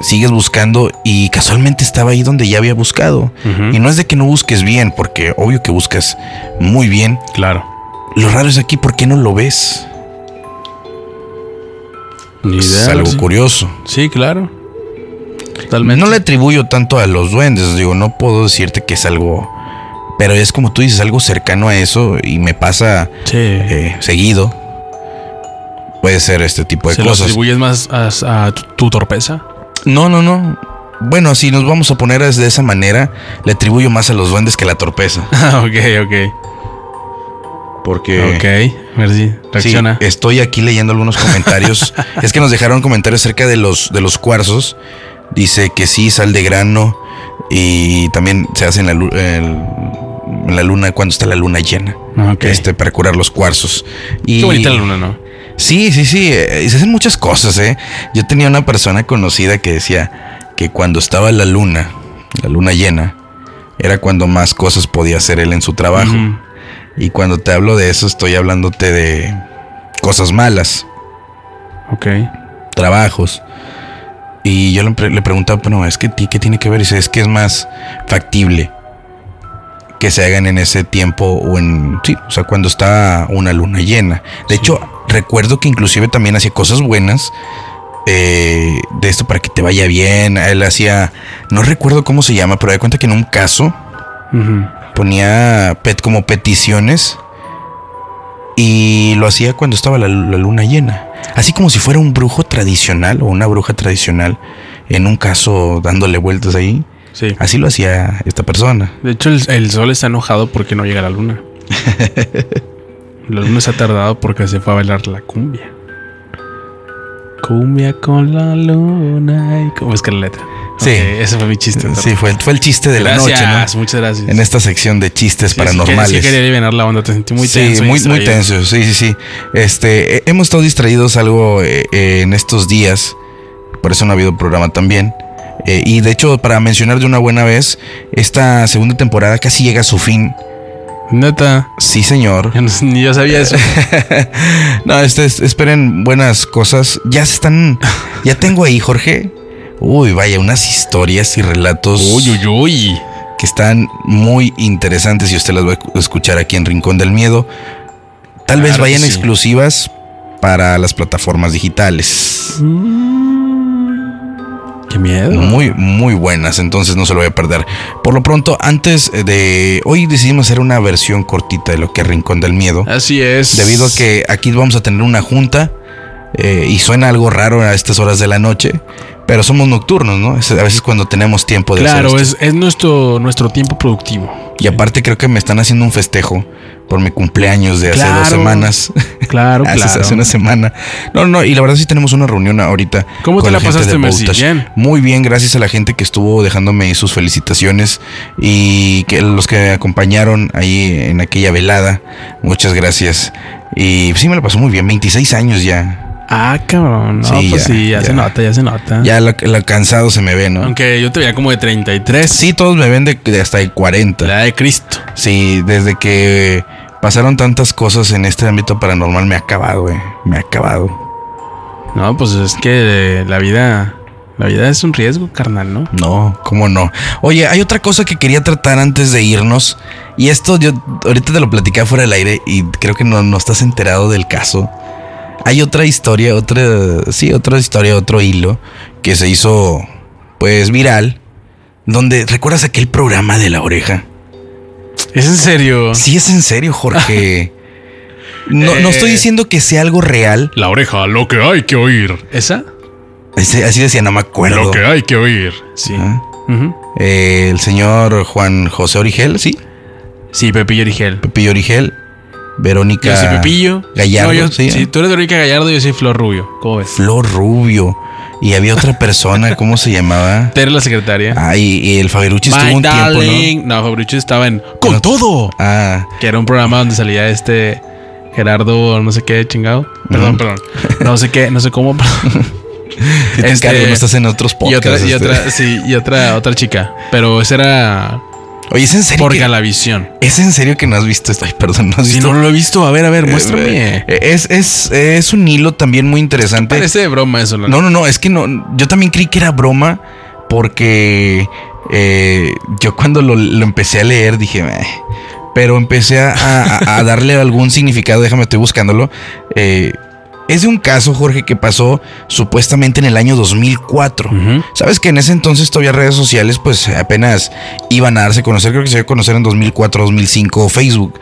Sigues buscando y casualmente estaba ahí donde ya había buscado. Y no es de que no busques bien, porque obvio que buscas muy bien.
Claro.
Lo raro es aquí, ¿por qué no lo ves?
Ni
es
idea.
algo
sí.
curioso.
Sí, claro. Totalmente.
No le atribuyo tanto a los duendes, digo, no puedo decirte que es algo, pero es como tú dices, algo cercano a eso y me pasa
Sí.
eh, seguido. Puede ser este tipo de
¿Se
cosas.
atribuyes más a, a tu, torpeza?
No, no, no. Bueno, si nos vamos a poner de esa manera, le atribuyo más a los duendes que a la torpeza. (laughs)
ok, ok.
Porque
Ok. Merci.
Sí,
Reacciona.
estoy aquí leyendo algunos comentarios. (laughs) es que nos dejaron comentarios acerca de los, de los cuarzos. Dice que sí, sal de grano. Y también se hace en la, el- la luna, cuando está la luna llena.
Ok.
Este, para curar los cuarzos. Y,
Qué bonita la luna, ¿no?
Sí, sí, sí. eh, y se hacen muchas cosas, ¿eh? Yo tenía una persona conocida que decía que cuando estaba la luna, la luna llena, era cuando más cosas podía hacer él en su trabajo. Y cuando te hablo de eso, estoy hablándote de cosas malas,
Ok.
trabajos. Y yo le, pre- le preguntaba, bueno, es que ¿qué tiene que ver? Y dice, es que es más factible que se hagan en ese tiempo o en, sí, o sea, cuando está una luna llena. De hecho, recuerdo que inclusive también hacía cosas buenas eh, de esto para que te vaya bien. Él hacía, no recuerdo cómo se llama, pero de cuenta que en un caso ponía pet como peticiones y lo hacía cuando estaba la, la luna llena. Así como si fuera un brujo tradicional o una bruja tradicional, en un caso dándole vueltas ahí.
Sí.
Así lo hacía esta persona.
De hecho, el, el sol está enojado porque no llega la luna. (laughs) la luna se ha tardado porque se fue a bailar la cumbia. Cumbia con la luna. Y ¿Cómo es que la letra?
Sí.
Ok, ese fue mi chiste.
Sí, fue, fue el chiste de
gracias,
la noche, ¿no?
muchas gracias.
En esta sección de chistes
Sí,
paranormales.
Sí, quería aliviar la onda, te sentí muy tenso.
Sí, muy, muy tenso. Sí, sí, sí. Este, eh, hemos estado distraídos algo eh, eh, en estos días. Por eso no ha habido programa también. Eh, y de hecho, para mencionar de una buena vez, esta segunda temporada casi llega a su fin.
Neta.
Sí, señor.
Ni yo sabía eso. (laughs)
no, este, es- esperen buenas cosas. Ya se están. Ya tengo ahí, Jorge. Uy, vaya, unas historias y relatos
uy, uy, uy.
que están muy interesantes y usted las va a escuchar aquí en Rincón del Miedo. Tal vez
Claro
vayan
sí.
exclusivas para las plataformas digitales.
Qué miedo.
Muy, muy buenas, entonces no se lo voy a perder. Por lo pronto, antes de... Hoy decidimos hacer una versión cortita de lo que es Rincón del Miedo.
Así es.
Debido a que aquí vamos a tener una junta eh, y suena algo raro a estas horas de la noche, pero somos nocturnos, ¿no? Es a veces cuando tenemos tiempo de
Claro,
hacer esto.
es, es nuestro, nuestro tiempo productivo.
Y aparte creo que me están haciendo un festejo por mi cumpleaños de hace dos semanas.
Claro, (laughs)
hace,
claro.
hace una semana. No, no, y la verdad sí tenemos una reunión ahorita.
¿Cómo te
con
la
gente
pasaste?
Voltage.
Bien.
Muy bien, gracias a la gente que estuvo dejándome sus felicitaciones y que los que me acompañaron ahí en aquella velada. Muchas gracias. Y sí me la pasó muy bien, 26 años ya.
Ah, cabrón. No,
Sí,
pues
ya,
sí, ya,
ya.
se nota, ya se nota.
Ya lo, lo cansado se me ve, ¿no?
Aunque yo te veía como de 33.
Sí, todos me ven de, de hasta de 40.
La de Cristo.
Sí, desde que pasaron tantas cosas en este ámbito paranormal me ha acabado, güey. Me ha acabado.
No, pues es que la vida. La vida es un riesgo, carnal, ¿no?
No, cómo no. Oye, hay otra cosa que quería tratar antes de irnos. Y esto yo ahorita te lo platicé fuera del aire y creo que no, no estás enterado del caso. Hay otra historia, otra, sí, otra historia, otro hilo que se hizo, pues, viral. Donde, ¿recuerdas aquel programa de la oreja?
¿Es en serio?
Sí, es en serio, Jorge. (laughs) No, no estoy
Eh.
diciendo que sea algo real.
La oreja, lo que hay que oír. ¿Esa?
Ese- Así decía, no me acuerdo.
Lo que hay que oír. Sí.
Ah. Eh, el señor Juan José Origel, sí.
Sí, Pepillo Origel.
Pepillo Origel. Verónica.
Yo soy Pepillo.
Gallardo,
No, yo-
sí.
sí, tú eres Verónica Gallardo y yo soy Flor Rubio. ¿Cómo ves?
Flor Rubio. Y había otra persona, (laughs) ¿cómo se llamaba?
Tere la secretaria.
Ah, y, y el Faberucci estuvo un tiempo, ¿no?
No, Fabricio estaba en Con Todo.
Ah,
Que era un programa donde salía este Gerardo, no sé qué, chingado. Perdón, perdón. No sé qué, no sé cómo. (laughs) perdón. (laughs)
te
Este,
encargo, no estás en otros
y
podcasts.
otra, y
este.
otra, sí, y otra, otra chica. Pero esa era
Oye, ¿es en serio?
por
que,
Galavisión.
¿Es en serio que no has visto esto? Ay, perdón, no has
Si
visto.
no lo he visto, a ver, a ver, muéstrame.
Eh, Es, es, es un hilo también muy interesante.
Parece de broma eso,
No, no, no, es que no. Yo también creí que era broma porque eh, yo cuando lo, lo empecé a leer dije, "Meh", pero empecé a, a- a darle algún (laughs) significado. Déjame, estoy buscándolo. Eh, es de un caso, Jorge, que pasó supuestamente en el año 2004.
Ujú.
Sabes que en ese entonces todavía redes sociales pues apenas iban a darse a conocer, creo que se dio a conocer en 2004, 2005 Facebook.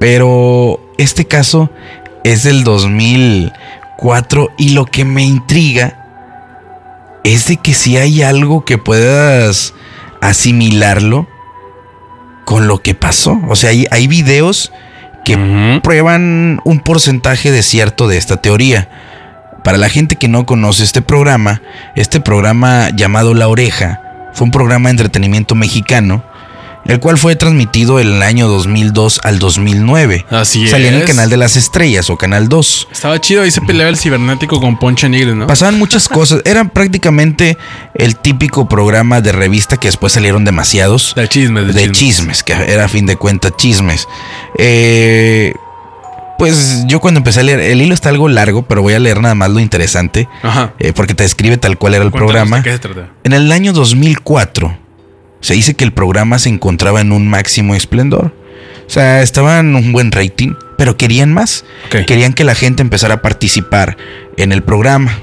Pero este caso es del 2004 y lo que me intriga es de que si hay algo que puedas asimilarlo con lo que pasó. O sea, hay, hay videos que prueban un porcentaje de cierto de esta teoría. Para la gente que no conoce este programa, este programa llamado La Oreja fue un programa de entretenimiento mexicano, el cual fue transmitido en el año 2002 al 2009.
Así
Salía en el
es.
canal de las estrellas o canal 2.
Estaba chido, ahí se peleaba el cibernético con Poncho Nigre, ¿no?
Pasaban muchas (laughs) cosas. Era prácticamente el típico programa de revista que después salieron demasiados.
De chismes, de,
de
chismes.
chismes, que era a fin de cuentas chismes. Eh, pues yo cuando empecé a leer, el hilo está algo largo, pero voy a leer nada más lo interesante,
Ajá.
eh, porque te describe tal cual era el
Cuéntanos,
programa.
¿De qué se trata?
En el año 2004 se dice que el programa se encontraba en un máximo esplendor. O sea, estaba en un buen rating, pero querían más. Querían que la gente empezara a participar en el programa.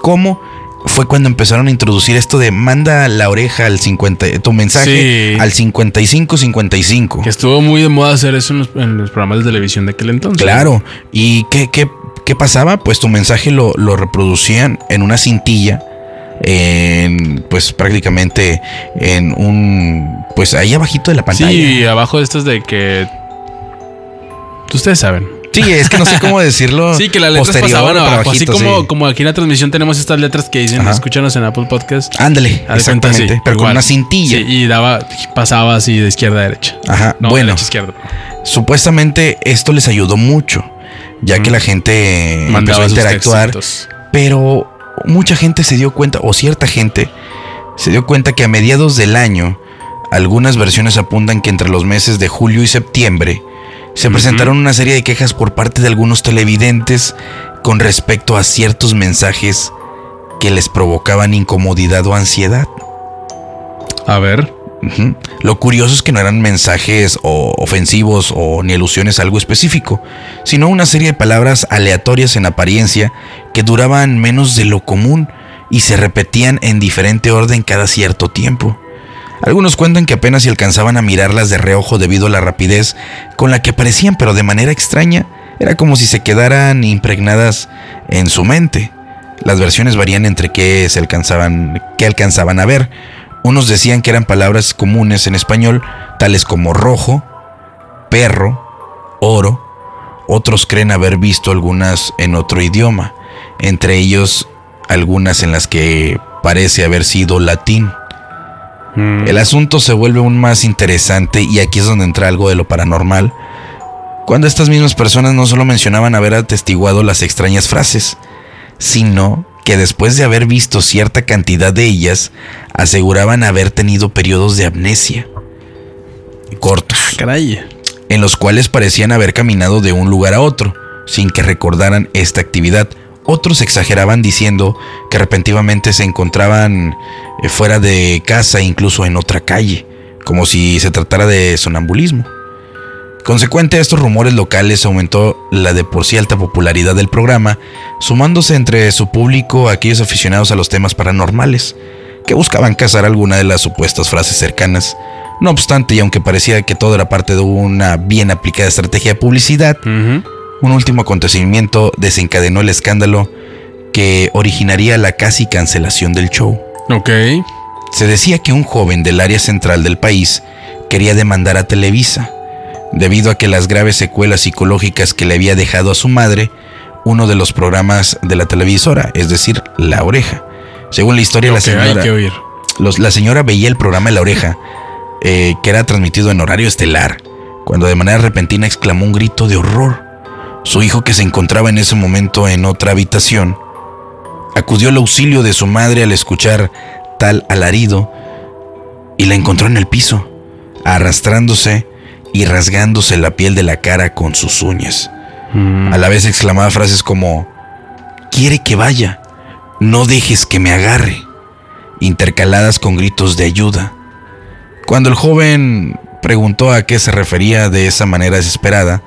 ¿Cómo? Fue cuando empezaron a introducir esto de manda la oreja al 50, tu mensaje
Sí.
al 5555.
Que estuvo muy de moda hacer eso en los, en los programas de televisión de aquel entonces.
Claro. ¿Y qué, qué, qué pasaba? Pues tu mensaje lo, lo reproducían en una cintilla en, pues prácticamente en un, pues ahí abajito de la pantalla.
Sí, abajo de estos de que... Ustedes saben.
Sí, es que no sé cómo decirlo. (laughs)
Sí, que las letras
posterior,
pasaban abajo. Así como,
sí.
como aquí en la transmisión tenemos estas letras que dicen
Ajá.
escúchanos en Apple Podcast.
Ándale,
de cuenta,
exactamente,
sí,
pero con una cintilla.
Sí, y daba, pasaba así de izquierda a derecha.
Ajá,
No,
bueno,
derecha a izquierda.
supuestamente esto les ayudó mucho, ya que la gente empezó
Mandaba
a
sus
interactuar, pero mucha gente se dio cuenta, o cierta gente se dio cuenta que a mediados del año, algunas versiones apuntan que entre los meses de julio y septiembre se presentaron una serie de quejas por parte de algunos televidentes con respecto a ciertos mensajes que les provocaban incomodidad o ansiedad.
A ver.
Lo curioso es que no eran mensajes o ofensivos o ni alusiones a algo específico, sino una serie de palabras aleatorias en apariencia que duraban menos de lo común y se repetían en diferente orden cada cierto tiempo. Algunos cuentan que apenas si alcanzaban a mirarlas de reojo debido a la rapidez con la que aparecían, pero de manera extraña, era como si se quedaran impregnadas en su mente. Las versiones varían entre qué se alcanzaban, qué alcanzaban a ver. Unos decían que eran palabras comunes en español, tales como rojo, perro, oro. Otros creen haber visto algunas en otro idioma, entre ellos algunas en las que parece haber sido latín.
Mm.
El asunto se vuelve aún más interesante y aquí es donde entra algo de lo paranormal. Cuando estas mismas personas no solo mencionaban haber atestiguado las extrañas frases, sino que después de haber visto cierta cantidad de ellas, aseguraban haber tenido periodos de amnesia cortos,
Caray.
en los cuales parecían haber caminado de un lugar a otro, sin que recordaran esta actividad. Otros exageraban diciendo que repentinamente se encontraban eh, fuera de casa, incluso en otra calle, como si se tratara de sonambulismo. Consecuente a estos rumores locales aumentó la de por sí alta popularidad del programa, sumándose entre su público aquellos aficionados a los temas paranormales, que buscaban cazar alguna de las supuestas frases cercanas. No obstante, y aunque parecía que todo era parte de una bien aplicada estrategia de publicidad. Un último acontecimiento desencadenó el escándalo que originaría la casi cancelación del show.
Ok.
Se decía que un joven del área central del país quería demandar a Televisa, debido a que las graves secuelas psicológicas que le había dejado a su madre uno de los programas de la televisora, es decir, La Oreja. Según la historia, la
hay
señora,
que oír.
los- la señora veía el programa La Oreja, eh, que era transmitido en horario estelar, cuando de manera repentina exclamó un grito de horror. Su hijo, que se encontraba en ese momento en otra habitación, acudió al auxilio de su madre al escuchar tal alarido y la encontró en el piso, arrastrándose y rasgándose la piel de la cara con sus uñas.
Mm.
A la vez exclamaba frases como, quiere que vaya, no dejes que me agarre, intercaladas con gritos de ayuda. Cuando el joven preguntó a qué se refería de esa manera desesperada,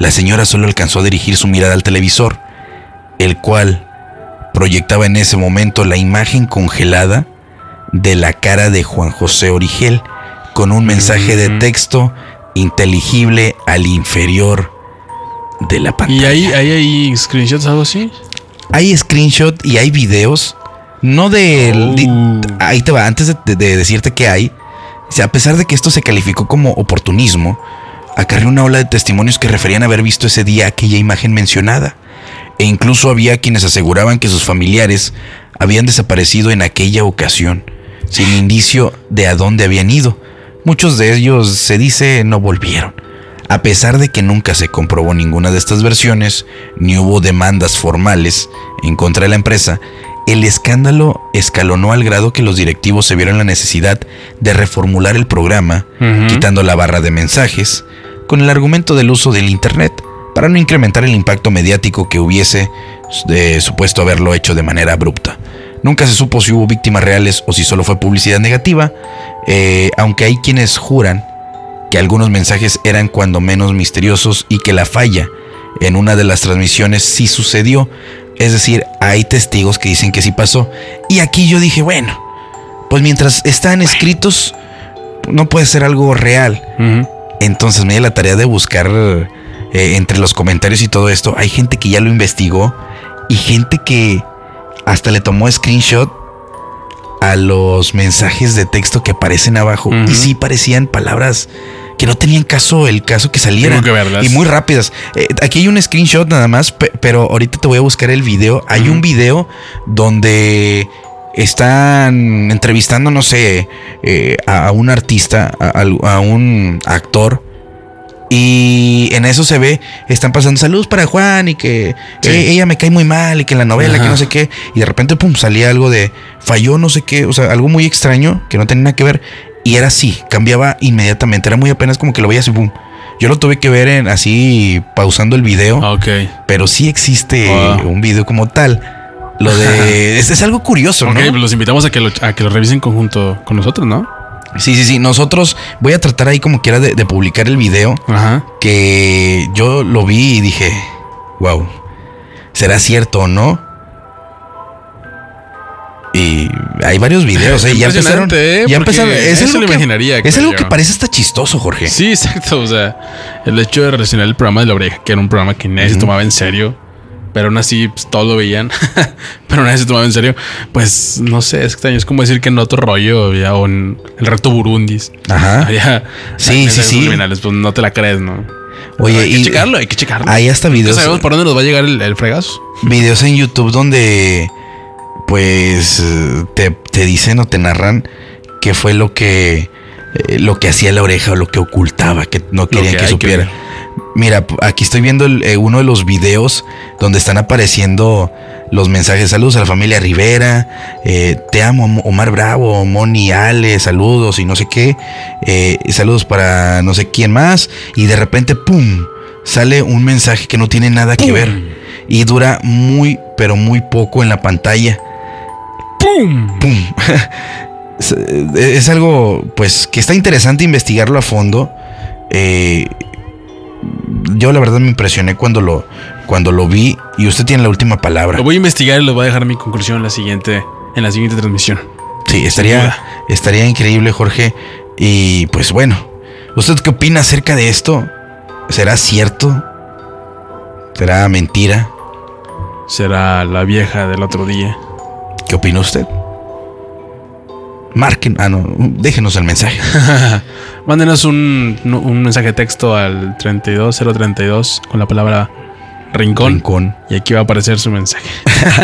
la señora solo alcanzó a dirigir su mirada al televisor, el cual proyectaba en ese momento la imagen congelada de la cara de Juan José Origel, con un mensaje de texto inteligible al inferior de la pantalla.
¿Y ahí hay, hay screenshots algo así?
Hay screenshot y hay videos. No de.
Oh.
Ahí te va. Antes de, de- de decirte que hay. o sea, a pesar de que esto se calificó como oportunismo, acarreó una ola de testimonios que referían haber visto ese día aquella imagen mencionada. E incluso había quienes aseguraban que sus familiares habían desaparecido en aquella ocasión, sin indicio de a dónde habían ido. Muchos de ellos, se dice, no volvieron. A pesar de que nunca se comprobó ninguna de estas versiones, ni hubo demandas formales en contra de la empresa, el escándalo escalonó al grado que los directivos se vieron la necesidad de reformular el programa, quitando la barra de mensajes, con el argumento del uso del Internet, para no incrementar el impacto mediático que hubiese de supuesto haberlo hecho de manera abrupta. Nunca se supo si hubo víctimas reales o si solo fue publicidad negativa, eh, aunque hay quienes juran que algunos mensajes eran cuando menos misteriosos y que la falla en una de las transmisiones sí sucedió. Es decir, hay testigos que dicen que sí pasó. Y aquí yo dije, bueno, pues mientras están escritos, no puede ser algo real. Entonces me di la tarea de buscar eh, entre los comentarios y todo esto. Hay gente que ya lo investigó y gente que hasta le tomó screenshot a los mensajes de texto que aparecen abajo y sí parecían palabras que no tenían caso el caso que
verlas.
y muy rápidas. Eh, aquí hay un screenshot nada más, pe- pero ahorita te voy a buscar el video. Hay un video donde están entrevistando, no sé, eh, a, a un artista, a, un actor. Y en eso se ve, están pasando saludos para Juan y que
Sí.
eh, ella me cae muy mal y que en la novela, que no sé qué. Y de repente, pum, salía algo de falló, no sé qué, o sea, algo muy extraño que no tenía nada que ver. Y era así, cambiaba inmediatamente, era muy apenas como que lo veías y pum. Yo lo tuve que ver en así, pausando el video,
Ok.
pero sí existe un video como tal. Lo de. es, es algo curioso, ¿no?
pues los invitamos a que lo, a que lo revisen conjunto con nosotros, ¿no?
Sí, sí, sí. Nosotros voy a tratar ahí como quiera de, de publicar el video
Ajá.
que yo lo vi y dije, wow, ¿será cierto o no? Y hay varios videos, (laughs) ¿eh? Ya empezaron.
¿eh?
Ya empezaron. Es
eso
algo
lo
que, es algo
yo.
que parece hasta chistoso, Jorge.
Sí, (laughs) exacto. O sea, el hecho de relacionar el programa de la oreja, que era un programa que nadie se tomaba en serio, pero aún así pues, todos lo veían, (laughs) pero nadie se tomaba en serio, pues no sé, es extraño. Es como decir que en otro rollo ya, o en el reto Burundis.
Ajá. (laughs)
había
Sí, sí, sí.
subliminales, pues no te la crees, ¿no?
Oye,
hay que
y
checarlo, hay que checarlo.
hay hasta
No
videos,
sabemos por dónde nos va a llegar el, el fregazo.
videos en YouTube donde, pues, te, te dicen o te narran qué fue lo que, eh, lo que hacía la oreja o lo que ocultaba, que no querían
que
que, supiera. Mira, aquí estoy viendo el, eh, uno de los videos donde están apareciendo los mensajes. Saludos a la familia Rivera. eh, te amo, Mo- Omar Bravo, Moni Ale, saludos y no sé qué. eh, saludos para no sé quién más. Y de repente, ¡pum! Sale un mensaje que no tiene nada que ver. Y dura muy, pero muy poco en la pantalla.
¡Pum!
¡Pum! (laughs) es, es algo, pues, que está interesante investigarlo a fondo. Eh, yo la verdad me impresioné cuando lo, cuando lo vi y usted tiene la última palabra.
Lo voy a investigar y les voy a dejar mi conclusión en la siguiente, en la siguiente transmisión.
Sí, estaría, estaría increíble, Jorge. Y pues bueno, ¿usted qué opina acerca de esto? ¿Será cierto? ¿Será mentira?
Será la vieja del otro día.
¿Qué opina usted? Marquen, ah no, déjenos el mensaje. (laughs)
Mándenos un, un mensaje de texto al 32032 con la palabra rincón,
Rincón.
y aquí va a aparecer su mensaje.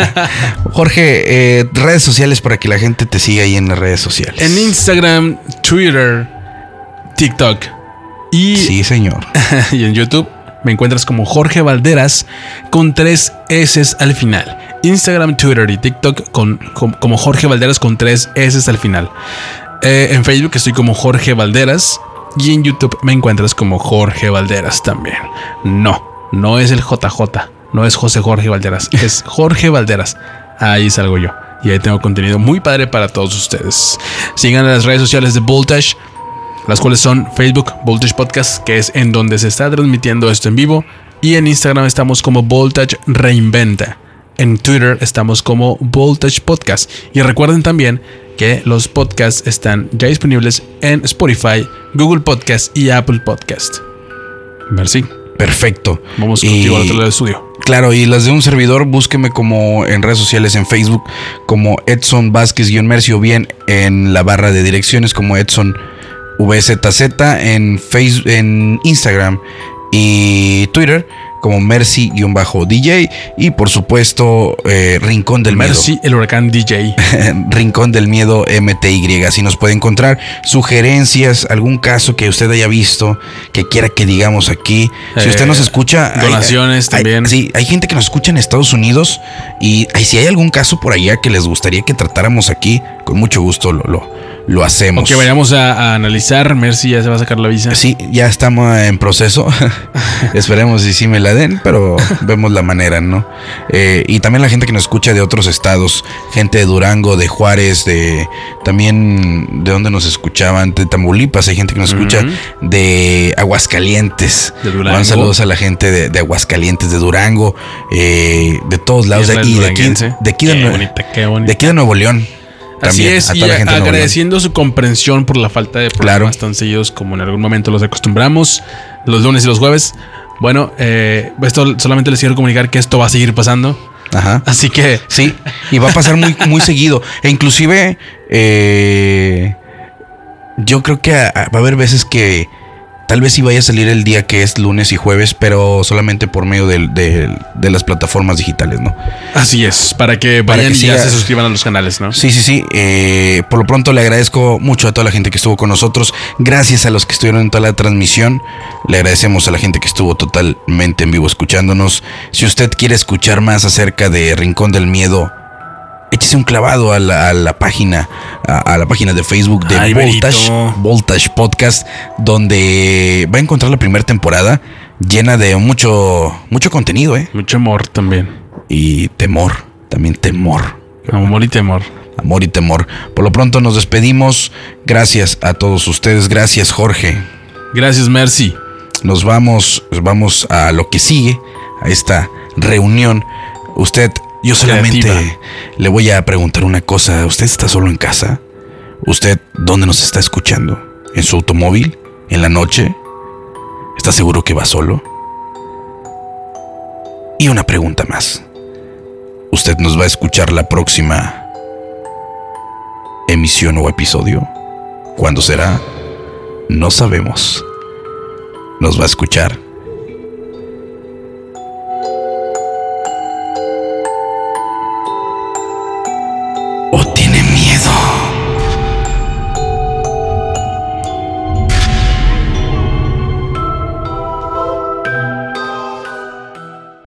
(laughs)
Jorge, eh, redes sociales para que la gente te siga ahí en las redes sociales.
En Instagram, Twitter, TikTok y,
Sí, señor. (laughs)
y en YouTube me encuentras como Jorge Valderas con tres S al final. Instagram, Twitter y TikTok con, com- como Jorge Valderas con tres S al final. Eh, en Facebook estoy como Jorge Valderas y en YouTube me encuentras como Jorge Valderas también. No, no es el JJ, no es José Jorge Valderas, (laughs) es Jorge Valderas. Ahí salgo yo. Y ahí tengo contenido muy padre para todos ustedes. Sigan las redes sociales de Voltage, las cuales son Facebook Voltage Podcast, que es en donde se está transmitiendo esto en vivo. Y en Instagram estamos como Voltage Reinventa. En Twitter estamos como Voltage Podcast. Y recuerden también que los podcasts están ya disponibles en Spotify, Google Podcast y Apple Podcast. Merci.
Perfecto.
Vamos
Y-
contigo al otro lado del estudio.
Claro, y las de un servidor, búsqueme como en redes sociales, en Facebook, como Edson Vázquez-Mercio, o bien en la barra de direcciones como Edson VZZ, en, Facebook, en Instagram y Twitter como Mercy-DJ y por supuesto eh, Rincón del Miedo.
Merci, el huracán DJ. (laughs)
Rincón del Miedo MTY. Así nos puede encontrar sugerencias, algún caso que usted haya visto, que quiera que digamos aquí. Si
Eh,
usted nos escucha. hay-
donaciones
hay-
también.
sí, hay gente que nos escucha en Estados Unidos y ay, si hay algún caso por allá que les gustaría que tratáramos aquí, con mucho gusto lo, lo, lo hacemos.
que vayamos a, a analizar. Merci ya se va a sacar la visa.
Sí, ya estamos en proceso. (laughs) Esperemos si sí me la den, pero vemos la manera, ¿no? Eh, y también la gente que nos escucha de otros estados, gente de Durango, de Juárez, de también de donde nos escuchaban, de Tamaulipas, hay gente que nos escucha de Aguascalientes.
De Durango.
Un saludos a la gente de, de Aguascalientes, de Durango, eh, de todos lados, de aquí, de aquí,
duranguense.
de aquí de,
Qué
Nue-
bonita, qué bonita.
de aquí de Nuevo León.
Así es,
a
y
la gente
agradeciendo su comprensión por la falta de programas tan seguidos como en algún momento los acostumbramos, los lunes y los jueves. Bueno, eh, esto solamente les quiero comunicar que esto va a seguir pasando.
Ajá.
Así que
Sí, y va a pasar muy, muy seguido. E inclusive, eh, yo creo que a- a- va a haber veces que tal vez sí vaya a salir el día que es lunes y jueves, pero solamente por medio del- de, las plataformas digitales, ¿no?
así es, para que
Para
vayan
que
y ya se suscriban a los canales, ¿no?
Sí, sí, sí. eh, por lo pronto le agradezco mucho a toda la gente que estuvo con nosotros. Gracias a los que estuvieron en toda la transmisión. Le agradecemos a la gente que estuvo totalmente en vivo escuchándonos. Si usted quiere escuchar más acerca de Rincón del Miedo, échese un clavado a la, a la página, a, a la página de Facebook de
Ay,
Voltage. Voltage Podcast, donde va a encontrar la primera temporada llena de mucho, mucho contenido, ¿eh?
Mucho amor también.
Y temor, también temor
Amor y temor.
amor y temor. Por lo pronto nos despedimos. Gracias a todos ustedes. Gracias, Jorge.
Gracias, Mercy.
Nos vamos, vamos a lo que sigue, a esta reunión. Usted, yo solamente
Creativa.
le voy a preguntar una cosa. ¿Usted está solo en casa? ¿Usted dónde nos está escuchando? ¿En su automóvil? ¿En la noche? ¿Está seguro que va solo? Y una pregunta más. ¿Usted nos va a escuchar la próxima emisión o episodio? ¿Cuándo será? No sabemos. Nos va a escuchar